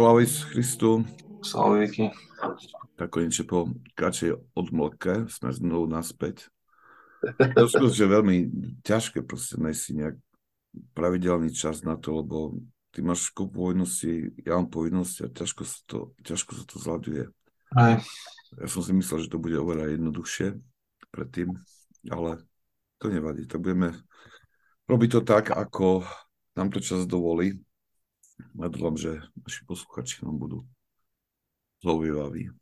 Sláva Christu. Sláva Vicky. Tak konečne po kratšej odmlke sme znovu naspäť. To je že veľmi ťažké proste nájsť si nejak pravidelný čas na to, lebo ty máš kopu povinností, ja mám povinnosti a ťažko sa to, ťažko sa to zľaduje. Aj. Ja som si myslel, že to bude oveľa jednoduchšie predtým, ale to nevadí. Tak budeme robiť to tak, ako nám to čas dovolí. Ja dúfam, že naši posluchači nám budú zaujímaví.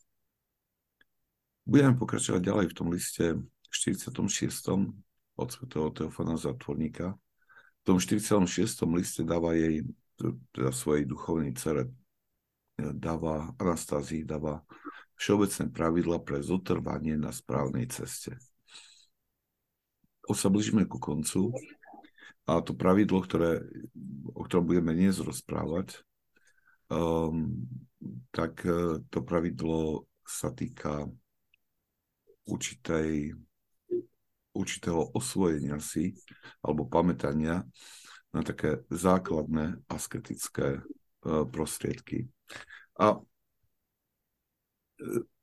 Budeme pokračovať ďalej v tom liste 46. od svätého Teofana Zatvorníka. V tom 46. liste dáva jej, teda svojej duchovnej cere, dáva Anastázii, dáva všeobecné pravidla pre zotrvanie na správnej ceste. Už sa blížime ku koncu a to pravidlo, ktoré, o ktorom budeme dnes rozprávať, um, tak uh, to pravidlo sa týka určitej, určitého osvojenia si alebo pamätania na také základné asketické uh, prostriedky. A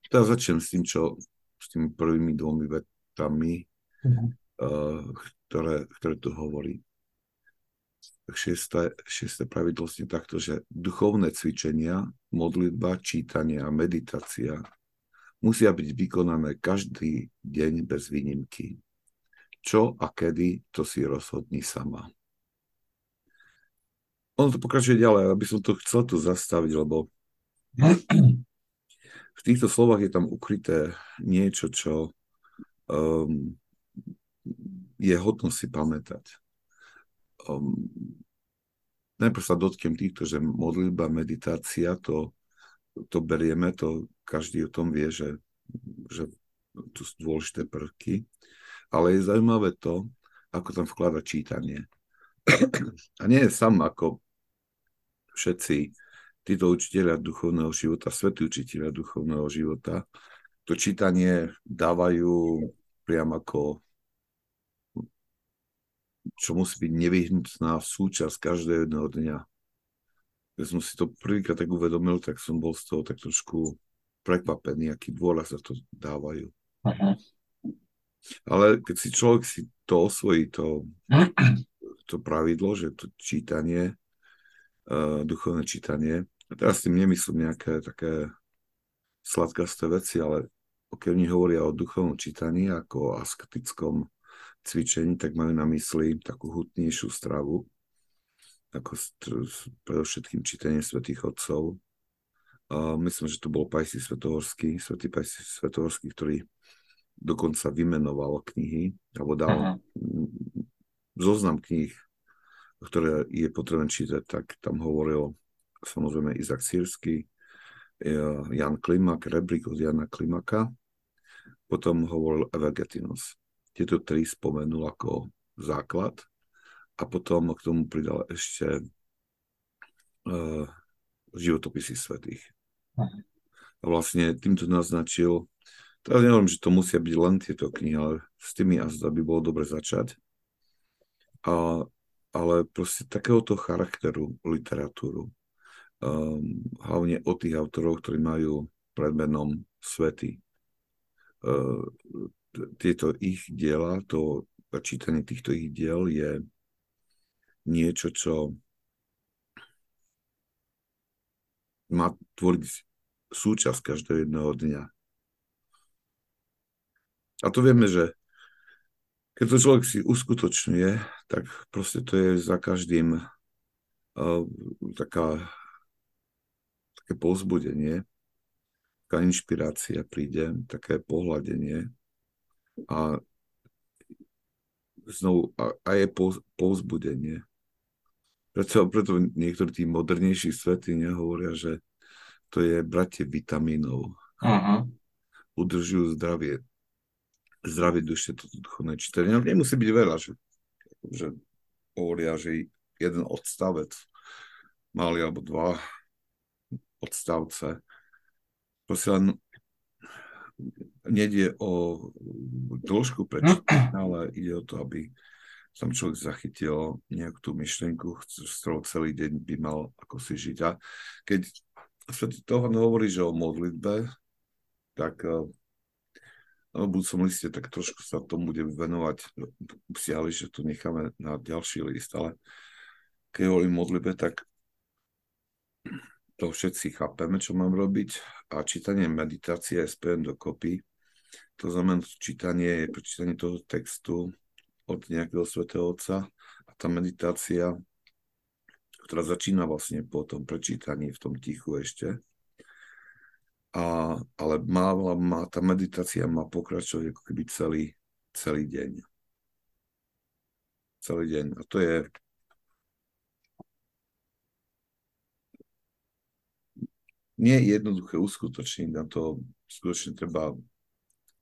teraz začnem s tým, čo s tými prvými dvomi vetami, mm-hmm. ktoré, ktoré tu hovorí šiesté, šiesté pravidlo je takto, že duchovné cvičenia, modlitba, čítanie a meditácia musia byť vykonané každý deň bez výnimky. Čo a kedy, to si rozhodni sama. Ono to pokračuje ďalej, aby som to chcel tu zastaviť, lebo v týchto slovách je tam ukryté niečo, čo um, je hodno si pamätať um, najprv sa dotknem týchto, že modlitba, meditácia, to, to berieme, to každý o tom vie, že, že tu sú dôležité prvky, ale je zaujímavé to, ako tam vklada čítanie. A nie je sám ako všetci títo učiteľia duchovného života, svetí učiteľia duchovného života, to čítanie dávajú priam ako čo musí byť nevyhnutná súčasť každého jedného dňa. Keď som si to prvýkrát tak uvedomil, tak som bol z toho tak trošku prekvapený, aký dôraz za to dávajú. Uh-huh. Ale keď si človek si to osvojí, to, to pravidlo, že to čítanie, uh, duchovné čítanie, a teraz tým nemyslím nejaké také sladkasté veci, ale keď oni hovoria o duchovnom čítaní ako o asketickom cvičení, tak majú na mysli takú hutnejšiu stravu, ako predovšetkým čítanie svätých Otcov. A myslím, že to bol Pajsi Svetohorský, svätý Pajsi Svetohorský, ktorý dokonca vymenoval knihy, alebo dal Aha. zoznam kníh, ktoré je potrebné čítať, tak tam hovoril samozrejme Izak Sírsky, e, Jan Klimak, Rebrik od Jana Klimaka, potom hovoril Evagetinos tieto tri spomenul ako základ a potom k tomu pridal ešte uh, životopisy svetých. A vlastne týmto naznačil, teraz neviem, že to musia byť len tieto knihy, ale s tými azda by bolo dobre začať. A, ale proste takéhoto charakteru literatúru, um, hlavne od tých autorov, ktorí majú predmenom svety. Uh, tieto ich diela, to čítanie týchto ich diel je niečo, čo má tvoriť súčasť každého jedného dňa. A to vieme, že keď to človek si uskutočňuje, tak proste to je za každým uh, taká, také povzbudenie, taká inšpirácia príde, také pohľadenie, a znovu a, a je povzbudenie. Preto, preto niektorí tí modernejší svety nehovoria, že to je bratie vitamínov. Uh-huh. Udržujú zdravie. Zdravie duše, toto duchovné čítanie. Nemusí byť veľa, že, že hovoria, že jeden odstavec, mali alebo dva odstavce. Proste len nejde o dĺžku prečítania, ale ide o to, aby tam človek zachytil nejakú tú myšlenku, z ktorou celý deň by mal ako si žiť. A keď Svetý toho hovorí, že o modlitbe, tak uh, v budúcom liste tak trošku sa tomu bude venovať. Psiali, že to necháme na ďalší list, ale keď hovorím modlitbe, tak to všetci chápeme, čo mám robiť a čítanie meditácie spojené dokopy. To znamená, čítanie je prečítanie toho textu od nejakého svetého otca a tá meditácia, ktorá začína vlastne po tom prečítaní v tom tichu ešte, a, ale má, má, tá meditácia má pokračovať ako keby celý, celý deň. Celý deň. A to je nie je jednoduché uskutočniť, na to skutočne treba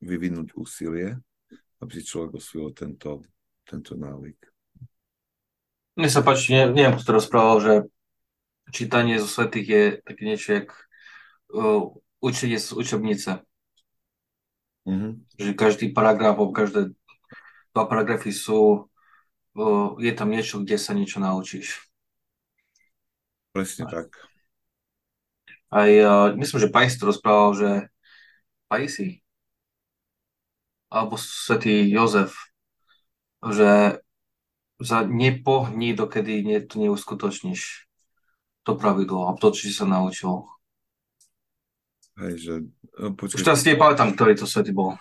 vyvinúť úsilie, aby si človek osvojil tento, tento návyk. Mne sa páči, ne, neviem, kto to rozprával, že čítanie zo svetých je také niečo, jak uh, učenie z učebnice. Mm-hmm. Že každý paragraf, každé dva paragrafy sú, je tam niečo, kde sa niečo naučíš. Presne tak. Aj, myslím, že Pajs to rozprával, že Pajsi alebo svätý Jozef, že za nepohni, dokedy nie, to neuskutočníš to pravidlo a to, čo si sa naučil. Hej, že... No, počkej, Už teraz si nepamätám, ktorý to svety bol.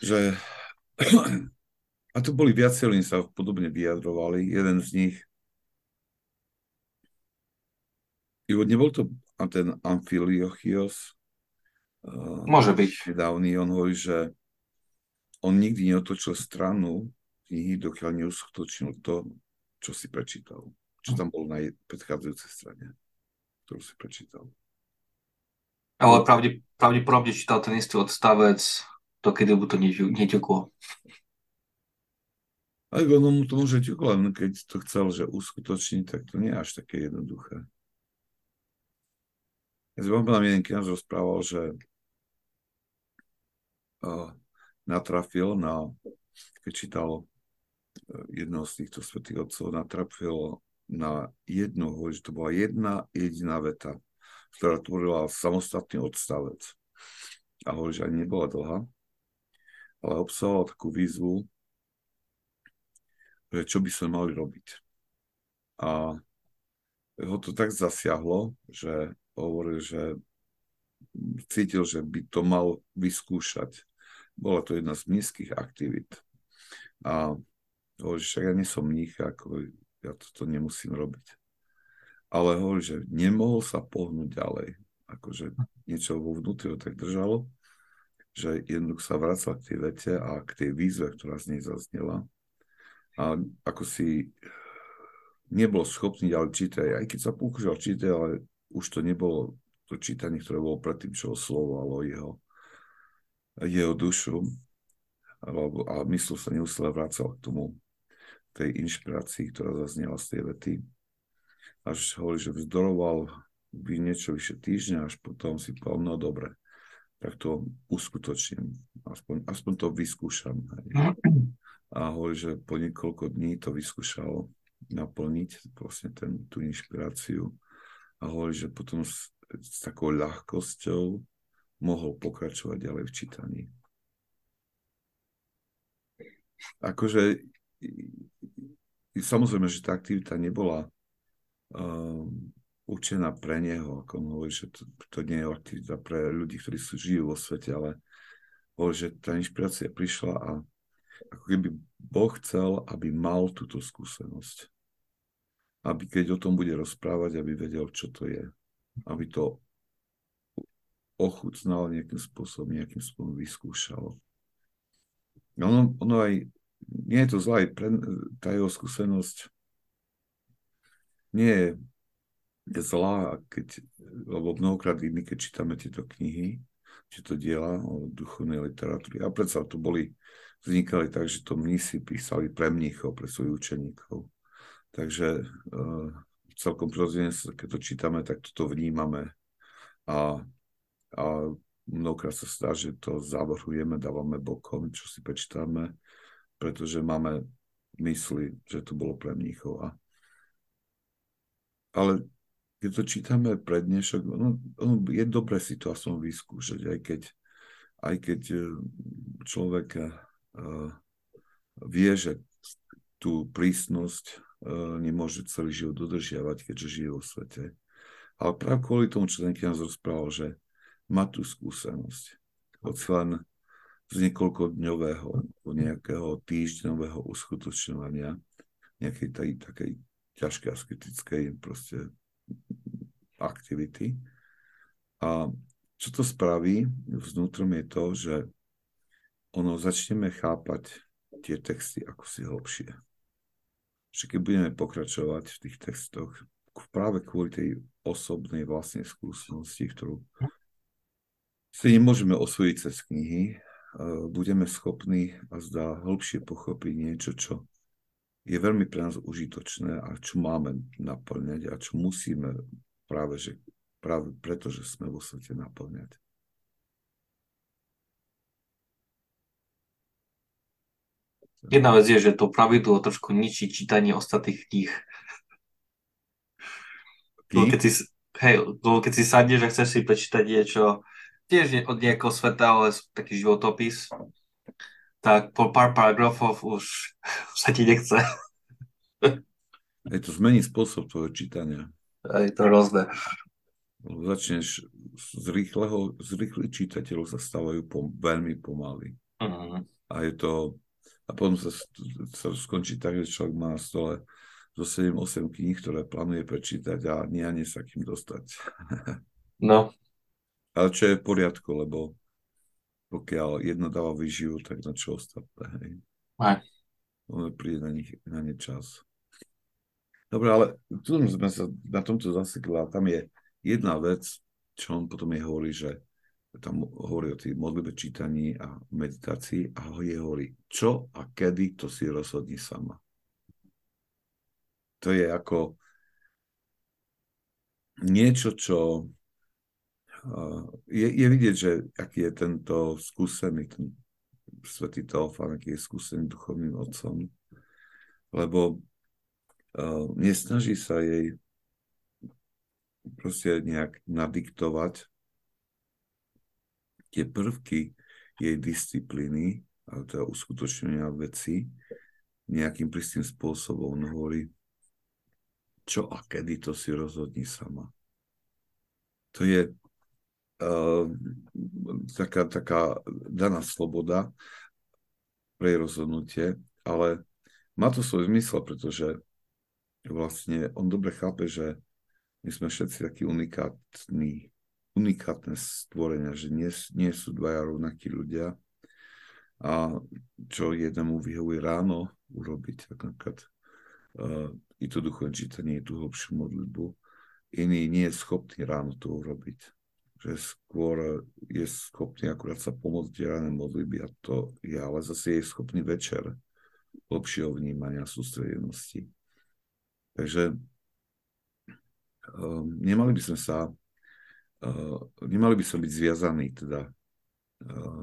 Že... A to boli viacerí, sa podobne vyjadrovali. Jeden z nich... Jo, nebol to ten Amfiliochios? Môže byť. Nedávny, on hovorí, že on nikdy neotočil stranu knihy, dokiaľ neuskutočnil to, čo si prečítal. Čo tam bolo na predchádzajúcej strane, ktorú si prečítal. Ale pravde, pravdepodobne čítal ten istý odstavec, to kedy mu to neťuklo. Aj ono mu to môže ťuklo, len keď to chcel, že uskutočniť, tak to nie je až také jednoduché. Ja si pamätám, jeden kniaz rozprával, že uh, natrafil na, keď čítal uh, jedného z týchto svetých otcov, natrafil na jednu, že to bola jedna jediná veta ktorá tvorila samostatný odstavec. A hovorí, že ani nebola dlhá, ale obsahovala takú výzvu, že čo by sme mali robiť. A ho to tak zasiahlo, že hovoril, že cítil, že by to mal vyskúšať. Bola to jedna z mnízkych aktivít. A hovorí, však ja nie som mních, ako ja toto nemusím robiť ale hovorí, že nemohol sa pohnúť ďalej. Akože niečo vo vnútri ho tak držalo, že jednoducho sa vracal k tej vete a k tej výzve, ktorá z nej zaznela. A ako si nebol schopný ďalej čítať, aj keď sa pokúšal čítať, ale už to nebolo to čítanie, ktoré bolo predtým, čo oslovovalo jeho, jeho dušu. Alebo, a mysl sa neustále vracal k tomu, tej inšpirácii, ktorá zaznela z tej vety až hovorí, že vzdoroval by niečo vyše týždňa, až potom si povedal, no dobre, tak to uskutočním, aspoň, aspoň to vyskúšam. A hovorí, že po niekoľko dní to vyskúšal naplniť, vlastne ten, tú inšpiráciu. A hovorí, že potom s, s takou ľahkosťou mohol pokračovať ďalej v čítaní. Akože samozrejme, že tá aktivita nebola uh, určená pre neho, ako on hovorí, že to, to nie je aktivita pre ľudí, ktorí sú, žijú vo svete, ale hovorí, že tá inšpirácia prišla a ako keby Boh chcel, aby mal túto skúsenosť. Aby keď o tom bude rozprávať, aby vedel, čo to je. Aby to ochutnal nejakým spôsobom, nejakým spôsobom vyskúšal. Ono, ono aj, nie je to zlá, tá jeho skúsenosť nie je zlá, keď, lebo mnohokrát my, keď čítame tieto knihy, tieto diela o duchovnej literatúry, a predsa to boli, vznikali tak, že to mnísi písali pre mníchov, pre svojich učeníkov. Takže uh, celkom prirodzene, keď to čítame, tak toto vnímame. A, a mnohokrát sa stá, že to zavrhujeme, dávame bokom, čo si prečítame, pretože máme mysli, že to bolo pre mníchov. A ale keď to čítame pred dnešok, no, no, je dobré si to aspoň vyskúšať, aj keď, aj keď e, človek uh, vie, že tú prísnosť uh, nemôže celý život dodržiavať, keďže žije vo svete. Ale práve kvôli tomu, čo ten kniaz rozprával, že má tú skúsenosť. Hoď len z niekoľko dňového, nejakého týždňového uskutočňovania nejakej tej, takej ťažkej asketickej proste aktivity. A čo to spraví vnútrom je to, že ono začneme chápať tie texty ako si hlbšie. Že keď budeme pokračovať v tých textoch, práve kvôli tej osobnej vlastnej skúsenosti, ktorú si nemôžeme osvojiť cez knihy, budeme schopní a zdá hĺbšie pochopiť niečo, čo je veľmi pre nás užitočné a čo máme naplňať a čo musíme práve, že, práve preto, že sme vo svete naplňať. Jedna vec je, že to pravidlo trošku ničí čítanie ostatných kníh. Keď si, hej, keď si sadneš a chceš si prečítať niečo, tiež od nejakého sveta, ale taký životopis, tak po pár paragrafov už sa ti nechce. Je to zmení spôsob tvojho čítania. Je to rôzne. Začneš z rýchleho, z rýchlych čitateľov sa stávajú pom, veľmi pomaly. Uh-huh. A je to, a potom sa, sa skončí tak, že človek má na stole zo 7-8 kníh, ktoré plánuje prečítať a nie ani sa kým dostať. No. Ale čo je v poriadku, lebo pokiaľ jedno dáva výživu, tak na čo ostatné. Hej. Aj. Ono príde na, nich, na ne čas. Dobre, ale tu sme sa na tomto zasekli a tam je jedna vec, čo on potom je hovorí, že tam hovorí o tých modlibe čítaní a meditácii a je hovorí, čo a kedy, to si rozhodni sama. To je ako niečo, čo je, je vidieť, že aký je tento skúsený, ten svetý Teofán, aký je skúsený duchovným otcom, lebo uh, nesnaží sa jej proste nejak nadiktovať tie prvky jej disciplíny, ale teda uskutočnenia veci, nejakým pristým spôsobom. On hovorí, čo a kedy to si rozhodni sama. To je taká, taká daná sloboda pre rozhodnutie, ale má to svoj zmysel, pretože vlastne on dobre chápe, že my sme všetci takí unikátni, unikátne stvorenia, že nie, nie sú dvaja rovnakí ľudia. A čo jednému vyhovuje ráno urobiť, tak napríklad uh, i to duchovné čítanie, i tú hlbšiu modlitbu, iný nie je schopný ráno to urobiť že skôr je schopný akurát sa pomôcť rané modlitby a to je, ale zase je schopný večer lepšieho vnímania sústredenosti. Takže um, nemali by sme sa uh, nemali by sme byť zviazaní teda uh,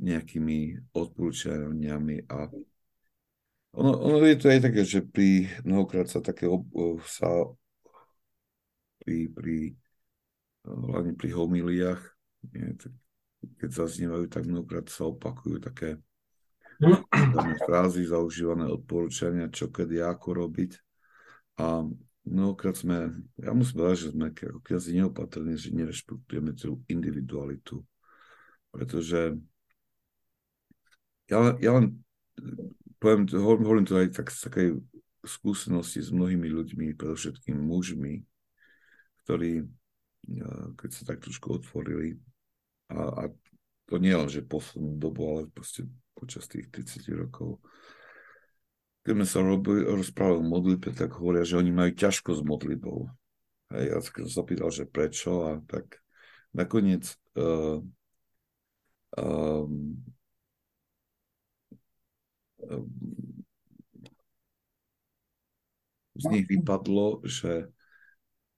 nejakými odporúčaniami a ono, ono je to aj také, že pri mnohokrát sa také ob, sa pri, pri hlavne pri homiliách, keď zaznievajú, tak mnohokrát sa opakujú také frázy, zaužívané odporúčania, čo kedy ako robiť. A mnohokrát sme, ja musím povedať, že sme ako kniazy neopatrní, že nerešpektujeme tú individualitu. Pretože ja, ja len poviem, hovorím to aj tak z takej skúsenosti s mnohými ľuďmi, predovšetkým mužmi, ktorí keď sa tak trošku otvorili. A, a to nie len, že poslednú dobu, ale proste počas tých 30 rokov. Keď sme sa robili, rozprávali o modlitbe, tak hovoria, že oni majú ťažko s modlitbou. Hej, ja som sa pýtal, že prečo a tak nakoniec uh, um, z nich vypadlo, že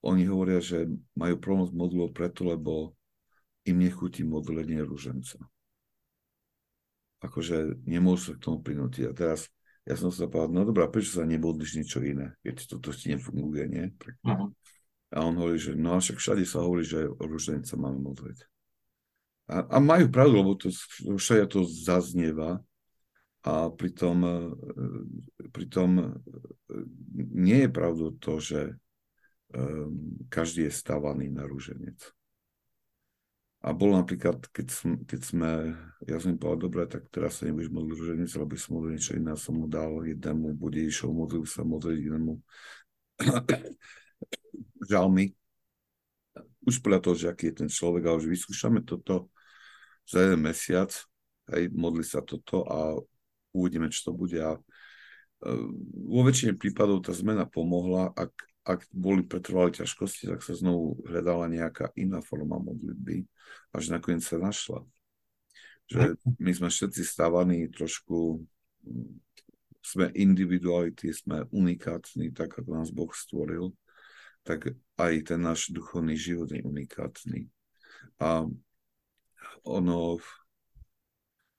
oni hovoria, že majú problém s modlou preto, lebo im nechutí modlenie rúženca. Akože nemôžu sa k tomu prinútiť. A teraz ja som sa povedal, no dobrá, prečo sa nebodliš niečo iné, keď toto ti nefunguje, nie? Uh-huh. A on hovorí, že no a však všade sa hovorí, že ruženca máme modliť. A, a majú pravdu, lebo to všade to zaznieva a pritom, e, pritom e, nie je pravdou to, že každý je stávaný na rúženec. A bolo napríklad, keď, som, keď sme, ja som povedal, dobre, tak teraz sa nebudeš modliť rúženec, lebo som modlil niečo iné, som mu dal jednému, bude išiel, modlil sa, modlil inému. Žalmy. Už podľa toho, že aký je ten človek, a už vyskúšame toto za jeden mesiac, aj modli sa toto a uvidíme, čo to bude. A e, vo väčšine prípadov tá zmena pomohla, ak ak boli pretrvali ťažkosti, tak sa znovu hľadala nejaká iná forma modlitby, až nakoniec sa našla. Že my sme všetci stávaní trošku, sme individuality, sme unikátni, tak ako nás Boh stvoril, tak aj ten náš duchovný život je unikátny. A ono,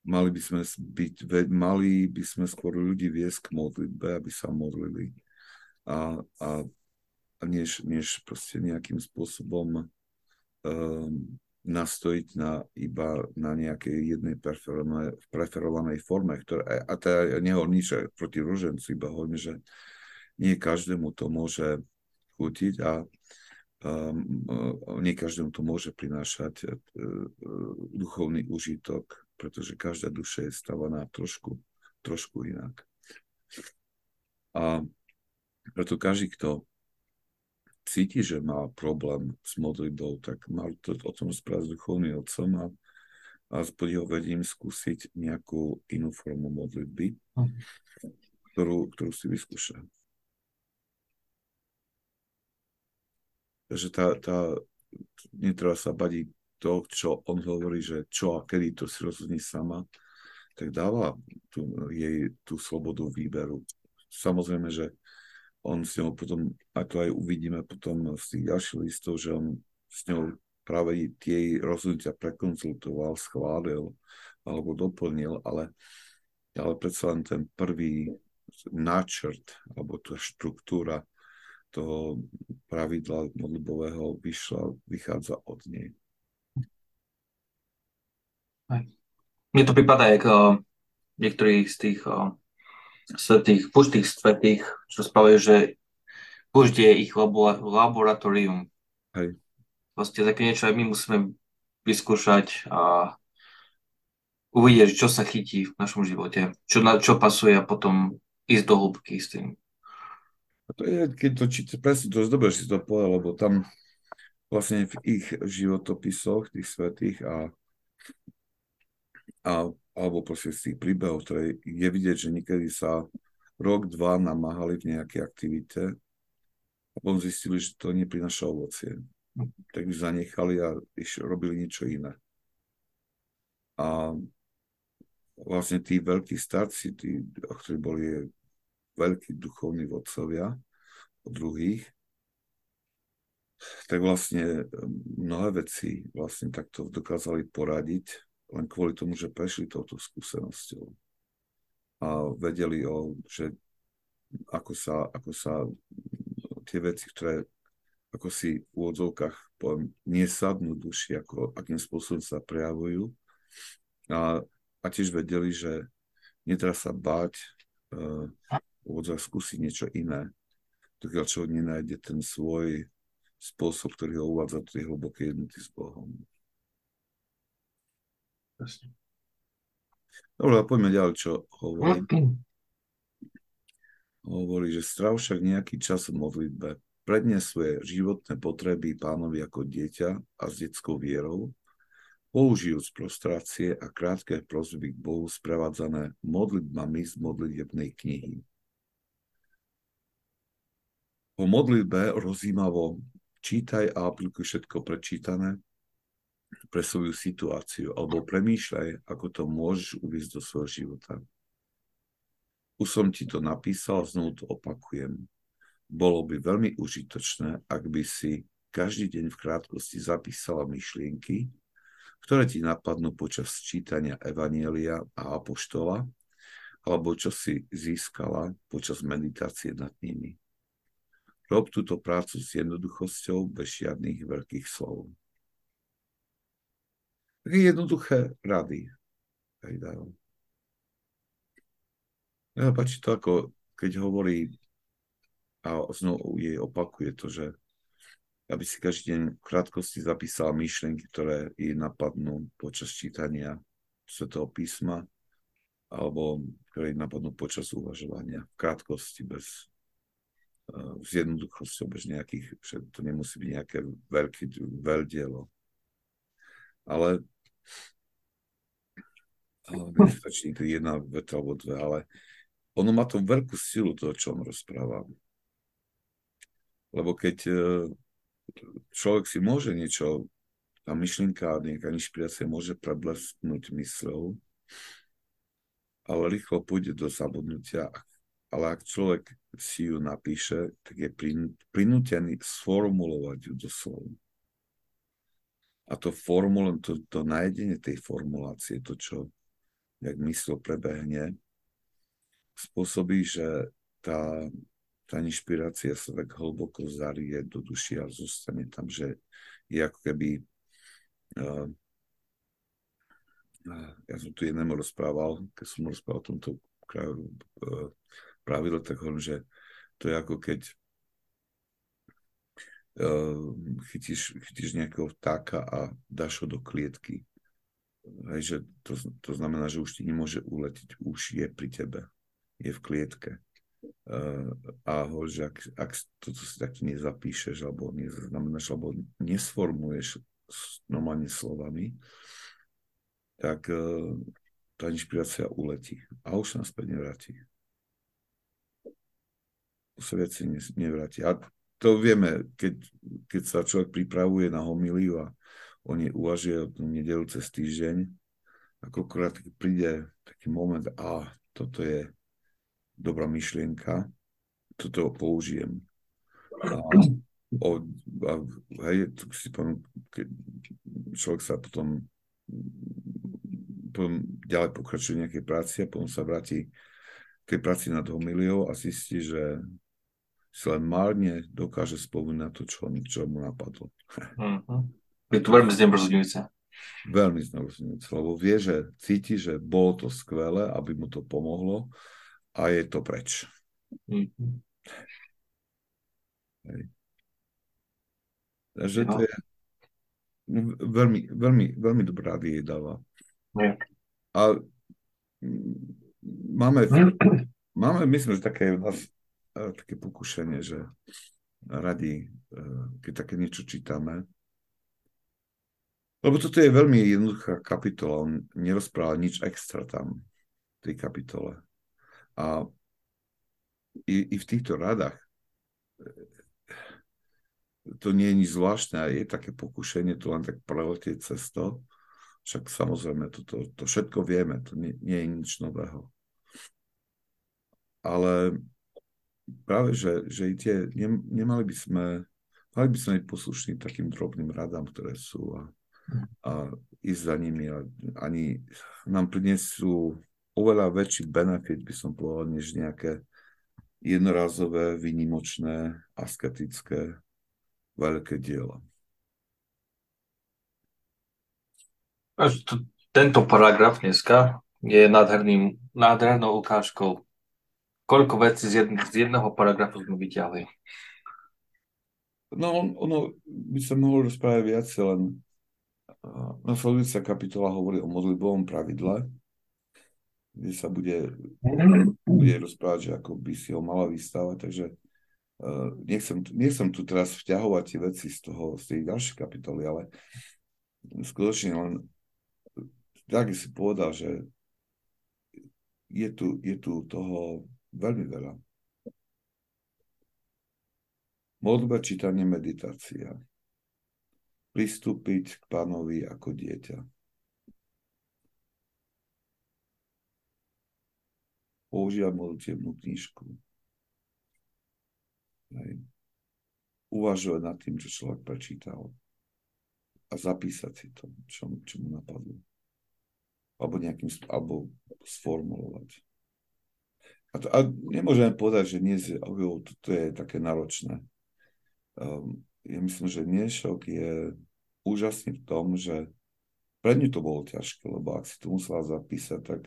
mali by sme byť, mali by sme skôr ľudí viesť k modlitbe, aby sa modlili. A, a než, než proste nejakým spôsobom um, nastojiť na, iba na nejakej jednej preferovanej, preferovanej forme. Ktoré, a teda nehovorím nič proti ružencu, iba hovorím, že nie každému to môže chutiť a um, nie každému to môže prinášať uh, duchovný užitok, pretože každá duša je stavaná trošku, trošku inak. A preto každý, kto cíti, že má problém s modlitbou, tak mal to o tom správať s duchovným otcom a, a pod jeho vedím skúsiť nejakú inú formu modlitby, ktorú, ktorú si vyskúša. Takže tá, tá, netreba sa badiť to, čo on hovorí, že čo a kedy to si rozhodne sama, tak dáva tú, jej tú slobodu výberu. Samozrejme, že on s ňou potom, ako aj uvidíme potom z tých ďalších listov, že on s ňou práve tie rozhodnutia prekonzultoval, schválil alebo doplnil, ale, ale predsa len ten prvý náčrt alebo tá štruktúra toho pravidla modlibového vyšla, vychádza od nej. Mne to prípada, ako niektorých z tých svetých, puštých svetých, čo spávajú, že pušť je ich laboratórium. Hej. Vlastne také niečo aj my musíme vyskúšať a uvidieť, čo sa chytí v našom živote, čo, na, čo pasuje a potom ísť do hĺbky s tým. A to je, keď to číte, presne to dobre, že si to povedal, lebo tam vlastne v ich životopisoch, tých svetých a, a alebo proste z tých príbehov, ktoré je vidieť, že niekedy sa rok, dva namáhali v nejakej aktivite a potom zistili, že to neprinaša ovocie. Tak by zanechali a robili niečo iné. A vlastne tí veľkí starci, tí, ktorí boli veľkí duchovní vodcovia od druhých, tak vlastne mnohé veci vlastne takto dokázali poradiť len kvôli tomu, že prešli touto skúsenosťou a vedeli, o, že ako sa, ako sa tie veci, ktoré ako si v úvodzovkách poviem, nesadnú duši, ako, akým spôsobom sa prejavujú. A, a tiež vedeli, že netreba sa báť uh, skúsiť niečo iné, dokiaľ čo nenájde ten svoj spôsob, ktorý ho uvádza do tej hlbokej jednoty s Bohom. Dobre, poďme ďalej, čo hovorí. Hovorí, že strav však nejaký čas v modlitbe. Svoje životné potreby pánovi ako dieťa a s detskou vierou, použijúc prostrácie a krátke prosby k Bohu sprevádzané modlitbami z modlitebnej knihy. Po modlitbe rozímavo čítaj a aplikuj všetko prečítané, pre svoju situáciu, alebo premýšľaj, ako to môžeš uviezť do svojho života. Už som ti to napísal, znovu to opakujem. Bolo by veľmi užitočné, ak by si každý deň v krátkosti zapísala myšlienky, ktoré ti napadnú počas čítania Evanielia a Apoštola alebo čo si získala počas meditácie nad nimi. Rob túto prácu s jednoduchosťou bez žiadnych veľkých slov. Také jednoduché rady. Hej, dajú. Ja páči to, ako keď hovorí a znovu jej opakuje to, že aby si každý deň v krátkosti zapísal myšlienky, ktoré jej napadnú počas čítania Svetého písma alebo ktoré jej napadnú počas uvažovania v krátkosti, bez uh, s jednoduchosťou, bez nejakých, že to nemusí byť nejaké veľké veľdielo. Ale ale stačí jedna veta alebo dve, ale ono má to veľkú silu toho, čo on rozpráva. Lebo keď e, človek si môže niečo, tá myšlienka, nejaká inšpirácia môže preblesknúť mysľou, ale rýchlo pôjde do zabudnutia. Ale ak človek si ju napíše, tak je prinútený sformulovať ju do slov. A to formul, to, to nájdenie tej formulácie, to, čo jak mysl prebehne, spôsobí, že tá tá inšpirácia sa tak hlboko zarie do duši a zostane tam, že je ako keby uh, ja som tu jednému rozprával, keď som rozprával o tomto uh, pravidle, tak hovorím, že to je ako keď chytíš, chytíš nejakého vtáka a dáš ho do klietky. Hej, že to, to znamená, že už ti nemôže uletiť, už je pri tebe, je v klietke a ho, že ak, ak toto si takto nezapíšeš, alebo neznamenáš, alebo nesformuješ normálne slovami, tak uh, tá inšpirácia uletí a už sa naspäť nevráti. Už sa veci nevráti. A to vieme, keď, keď sa človek pripravuje na homiliu a on je uvažuje o tom nedelu cez týždeň, a koľkokrát príde taký moment, a toto je dobrá myšlienka, toto použijem. A, o, a hej, si poviem, keď človek sa potom, potom ďalej pokračuje nejakej práci a potom sa vráti k tej práci nad homiliou a zistí, že si len márne dokáže spomínať to, čo, čo mu napadlo. Uh-huh. Je to veľmi znebrzdňujúce. Veľmi znebrzdňujúce, lebo vie, že cíti, že bolo to skvelé, aby mu to pomohlo a je to preč. Mm-hmm. Hej. Takže to je veľmi, veľmi, veľmi dobrá rady jej dáva. Nie. A máme, máme, myslím, že také také pokušenie, že radi, e, keď také niečo čítame, lebo toto je veľmi jednoduchá kapitola, on nerozpráva nič extra tam v tej kapitole. A i, i v týchto radách to nie je nič zvláštne je také pokušenie to len tak preletieť cez to. Však samozrejme, to, to, to všetko vieme, to nie, nie je nič nového. Ale práve, že, že i tie, ne, nemali by sme, mali by sme byť poslušní takým drobným radám, ktoré sú a, a ísť za nimi a ani nám prinesú oveľa väčší benefit, by som povedal, než nejaké jednorazové, výnimočné, asketické, veľké diela. Tento paragraf dneska je nádherným, nádhernou ukážkou, koľko vecí z, jedn, z jedného paragrafu sme vyťahli. No, ono by sa mohlo rozprávať viac, len uh, nasledujúca kapitola hovorí o modlitbovom pravidle, kde sa bude, bude rozprávať, že ako by si ho mala vystávať, takže uh, nechcem, nechcem tu teraz vťahovať tie veci z toho, z tej ďalšej kapitoly, ale skutočne len tak si povedal, že je tu, je tu toho veľmi veľa. Modlba, čítanie, meditácia. Pristúpiť k pánovi ako dieťa používať modlitebnú knižku. Hej. Uvažovať nad tým, čo človek prečítal a zapísať si to, čo, čo mu napadlo. Alebo nejakým, alebo sformulovať. A, a nemôžeme povedať, že dnes je, to je také náročné. Um, ja myslím, že dnešok je úžasný v tom, že pre ňu to bolo ťažké, lebo ak si to musela zapísať, tak,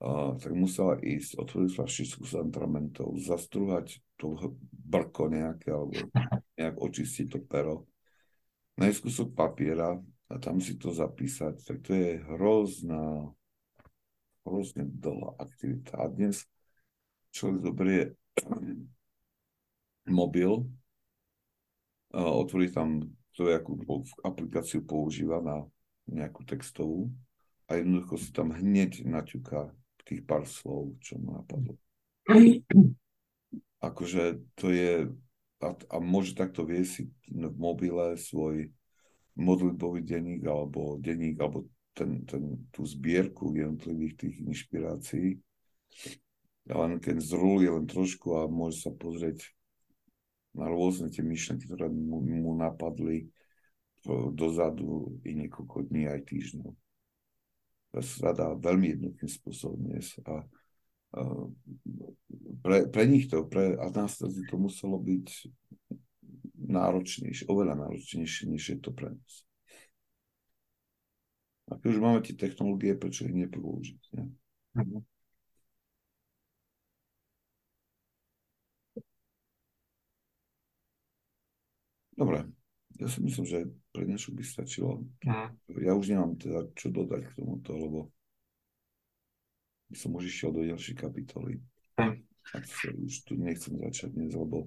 uh, tak musela ísť, otvoriť flašičku s antramentou, zastruhať to brko nejaké, alebo nejak očistiť to pero, nájsť kúsok papiera a tam si to zapísať, tak to je hrozná, hrozne dlhá aktivita. A dnes človek zoberie mobil, otvorí tam to, akú aplikáciu používa na nejakú textovú a jednoducho si tam hneď naťuká tých pár slov, čo mu napadlo. Akože to je, a, a môže takto viesť si v mobile svoj modlitbový denník alebo denník, alebo ten, ten, tú zbierku jednotlivých tých inšpirácií. Len keď zrúli len trošku a môže sa pozrieť na rôzne tie myšlenky, ktoré mu, mu napadli dozadu i niekoľko dní aj týždňov. To sa dá veľmi jednoduchým spôsobom dnes. A, a pre, pre nich to, pre Anastáziu to muselo byť náročnejšie, oveľa náročnejšie, než je to pre nás. A keď už máme tie technológie, prečo ich nepoužiť? Ne? Mm-hmm. Dobre, ja si myslím, že pre dnešok by stačilo. Mm. Ja už nemám teda čo dodať k tomuto, lebo by som už išiel do ďalšej kapitoly. Mm. A sa už tu nechcem začať dnes, lebo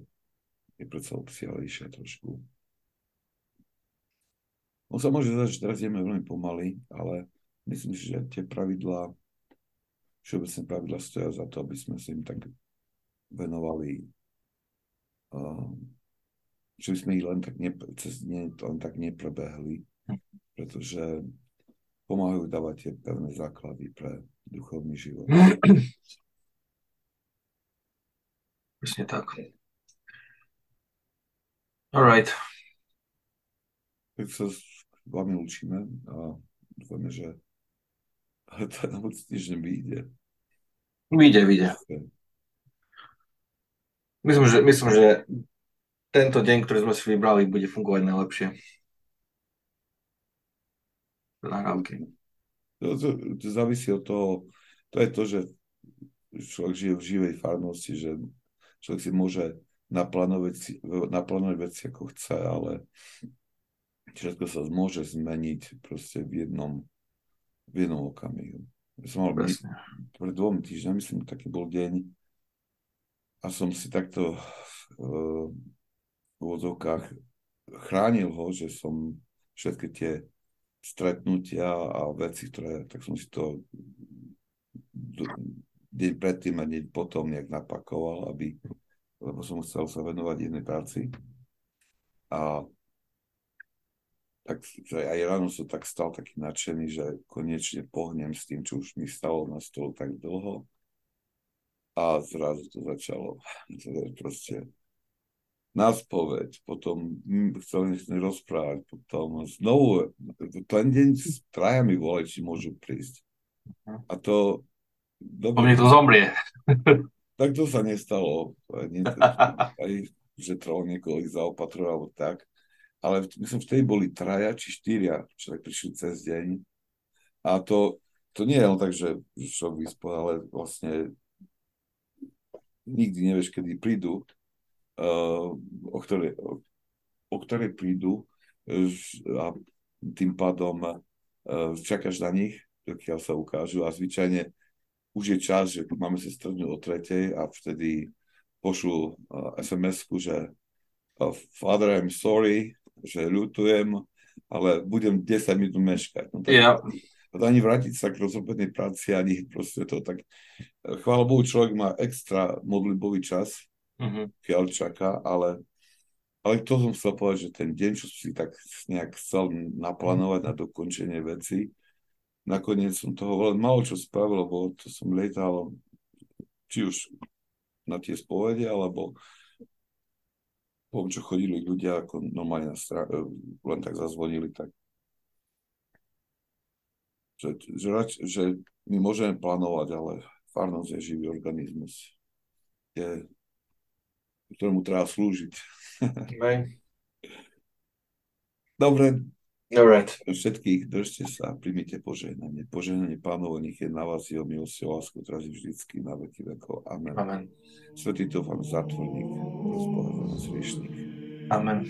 je predsa obsiahlejšia trošku. On sa môže zdať, že teraz ideme veľmi pomaly, ale myslím si, že tie pravidlá, všeobecné pravidlá stoja za to, aby sme sa im tak venovali uh, že by sme ich len tak, ne, cez ne, len tak neprebehli, pretože pomáhajú dávať tie pevné základy pre duchovný život. Presne tak. Alright. Tak sa s vami učíme a dúfame, že ten budúci týždeň vyjde. Vyjde, vyjde. Myslím, že, myslím, že tento deň, ktorý sme si vybrali, bude fungovať najlepšie. Nahrávky. To, to, to závisí od toho, to je to, že človek žije v živej farnosti, že človek si môže naplánovať veci, naplánovať veci ako chce, ale všetko sa môže zmeniť proste v jednom, v jednom okamihu. Ja som mal byť, pred dvomi týždňami, myslím, taký bol deň a som si takto uh, úvodzovkách chránil ho, že som všetky tie stretnutia a veci, ktoré, tak som si to deň predtým a deň potom nejak napakoval, aby, lebo som chcel sa venovať jednej práci. A tak aj ráno som tak stal taký nadšený, že konečne pohnem s tým, čo už mi stalo na stolu tak dlho. A zrazu to začalo proste na spoveď, potom chcel nechcem rozprávať, potom znovu, ten deň traja mi volali, či môžu prísť. A to... Dobre, to zomrie. Tak to sa nestalo. Nie, aj, že trvalo niekoho ich zaopatrovať, alebo tak. Ale myslím, vtedy boli traja či štyria, čo tak prišli cez deň. A to, to nie je len tak, že šok vyspod, ale vlastne nikdy nevieš, kedy prídu o ktoré, o ktoré prídu a tým pádom čakáš na nich, dokiaľ sa ukážu a zvyčajne už je čas, že máme sa stretnúť o tretej a vtedy pošlu SMS-ku, že Father, I'm sorry, že ľutujem, ale budem 10 minút meškať. No, tak, yeah. ani vrátiť sa k rozrobenej práci, ani proste to tak... Chvála Bohu, človek má extra modlitbový čas, uh-huh. čaká, ale, ale to som chcel povedať, že ten deň, čo si tak nejak chcel naplánovať na dokončenie veci, nakoniec som toho veľmi malo čo spravil, lebo to som lietal či už na tie spovede, alebo poviem, čo chodili ľudia ako normálne na stra- e, len tak zazvonili, tak že, že, že my môžeme plánovať, ale farnosť je živý organizmus, je, ktorému treba slúžiť. Dobre. Alright. Všetkých držte sa, príjmite požehnanie. Požehnanie pánovo nech je na vás jeho milosť a lásku teraz vždycky na veky vekov. Amen. Amen. Svetý Tofan Zatvorník, rozpohľadom nás riešnik. Amen.